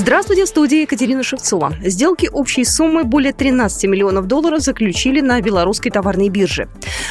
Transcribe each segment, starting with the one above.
Здравствуйте, в студии Екатерина Шевцова. Сделки общей суммы более 13 миллионов долларов заключили на белорусской товарной бирже.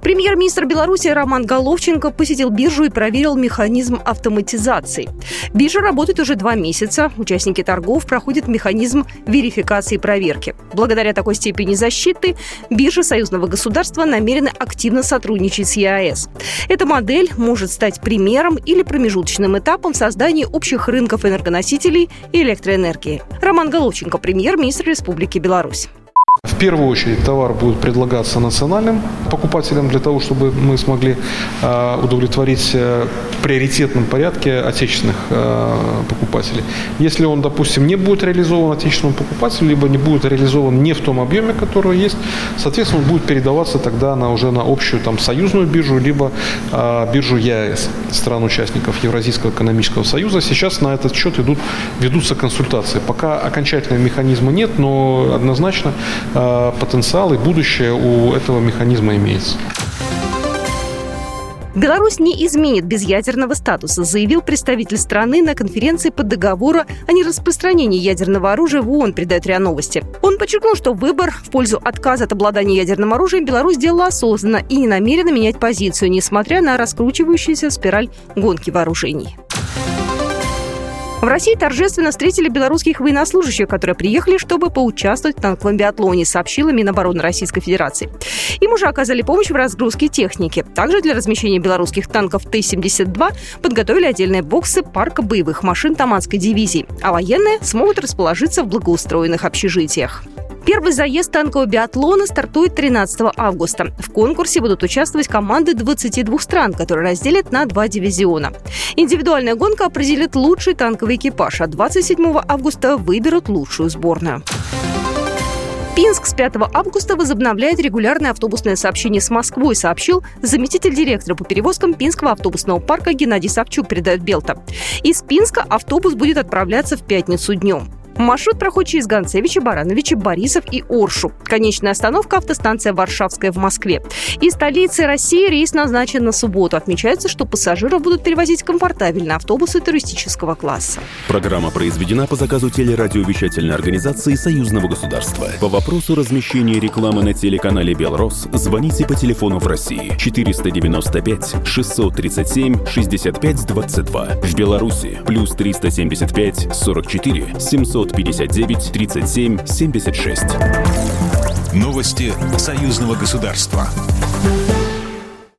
Премьер-министр Беларуси Роман Головченко посетил биржу и проверил механизм автоматизации. Биржа работает уже два месяца. Участники торгов проходят механизм верификации и проверки. Благодаря такой степени защиты биржа союзного государства намерены активно сотрудничать с ЕАЭС. Эта модель может стать примером или промежуточным этапом в создании общих рынков энергоносителей и электроэнергии электроэнергии. Роман Головченко, премьер-министр Республики Беларусь. В первую очередь товар будет предлагаться национальным покупателям для того, чтобы мы смогли э, удовлетворить э, в приоритетном порядке отечественных э, покупателей. Если он, допустим, не будет реализован отечественному покупателю, либо не будет реализован не в том объеме, который есть, соответственно, он будет передаваться тогда на, уже на общую там, союзную биржу, либо биржу ЕАЭС, стран-участников Евразийского экономического союза. Сейчас на этот счет идут, ведутся консультации. Пока окончательного механизма нет, но однозначно Э, потенциал и будущее у этого механизма имеется. Беларусь не изменит безъядерного статуса, заявил представитель страны на конференции по договору о нераспространении ядерного оружия в ООН, передает РИА Новости. Он подчеркнул, что выбор в пользу отказа от обладания ядерным оружием Беларусь сделала осознанно и не намерена менять позицию, несмотря на раскручивающуюся спираль гонки вооружений. В России торжественно встретили белорусских военнослужащих, которые приехали, чтобы поучаствовать в танковом биатлоне, сообщила Минобороны Российской Федерации. Им уже оказали помощь в разгрузке техники. Также для размещения белорусских танков Т-72 подготовили отдельные боксы парка боевых машин Таманской дивизии, а военные смогут расположиться в благоустроенных общежитиях. Первый заезд танкового биатлона стартует 13 августа. В конкурсе будут участвовать команды 22 стран, которые разделят на два дивизиона. Индивидуальная гонка определит лучший танковый экипаж, а 27 августа выберут лучшую сборную. Пинск с 5 августа возобновляет регулярное автобусное сообщение с Москвой, сообщил заместитель директора по перевозкам Пинского автобусного парка Геннадий Савчук, передает Белта. Из Пинска автобус будет отправляться в пятницу днем. Маршрут проходит через Гонцевича, Барановича, Борисов и Оршу. Конечная остановка – автостанция Варшавская в Москве. Из столицы России рейс назначен на субботу. Отмечается, что пассажиров будут перевозить комфортабельно автобусы туристического класса. Программа произведена по заказу телерадиовещательной организации Союзного государства. По вопросу размещения рекламы на телеканале «Белрос» звоните по телефону в России 495 637 65 22. В Беларуси плюс 375 44 700 959 37 76. Новости союзного государства.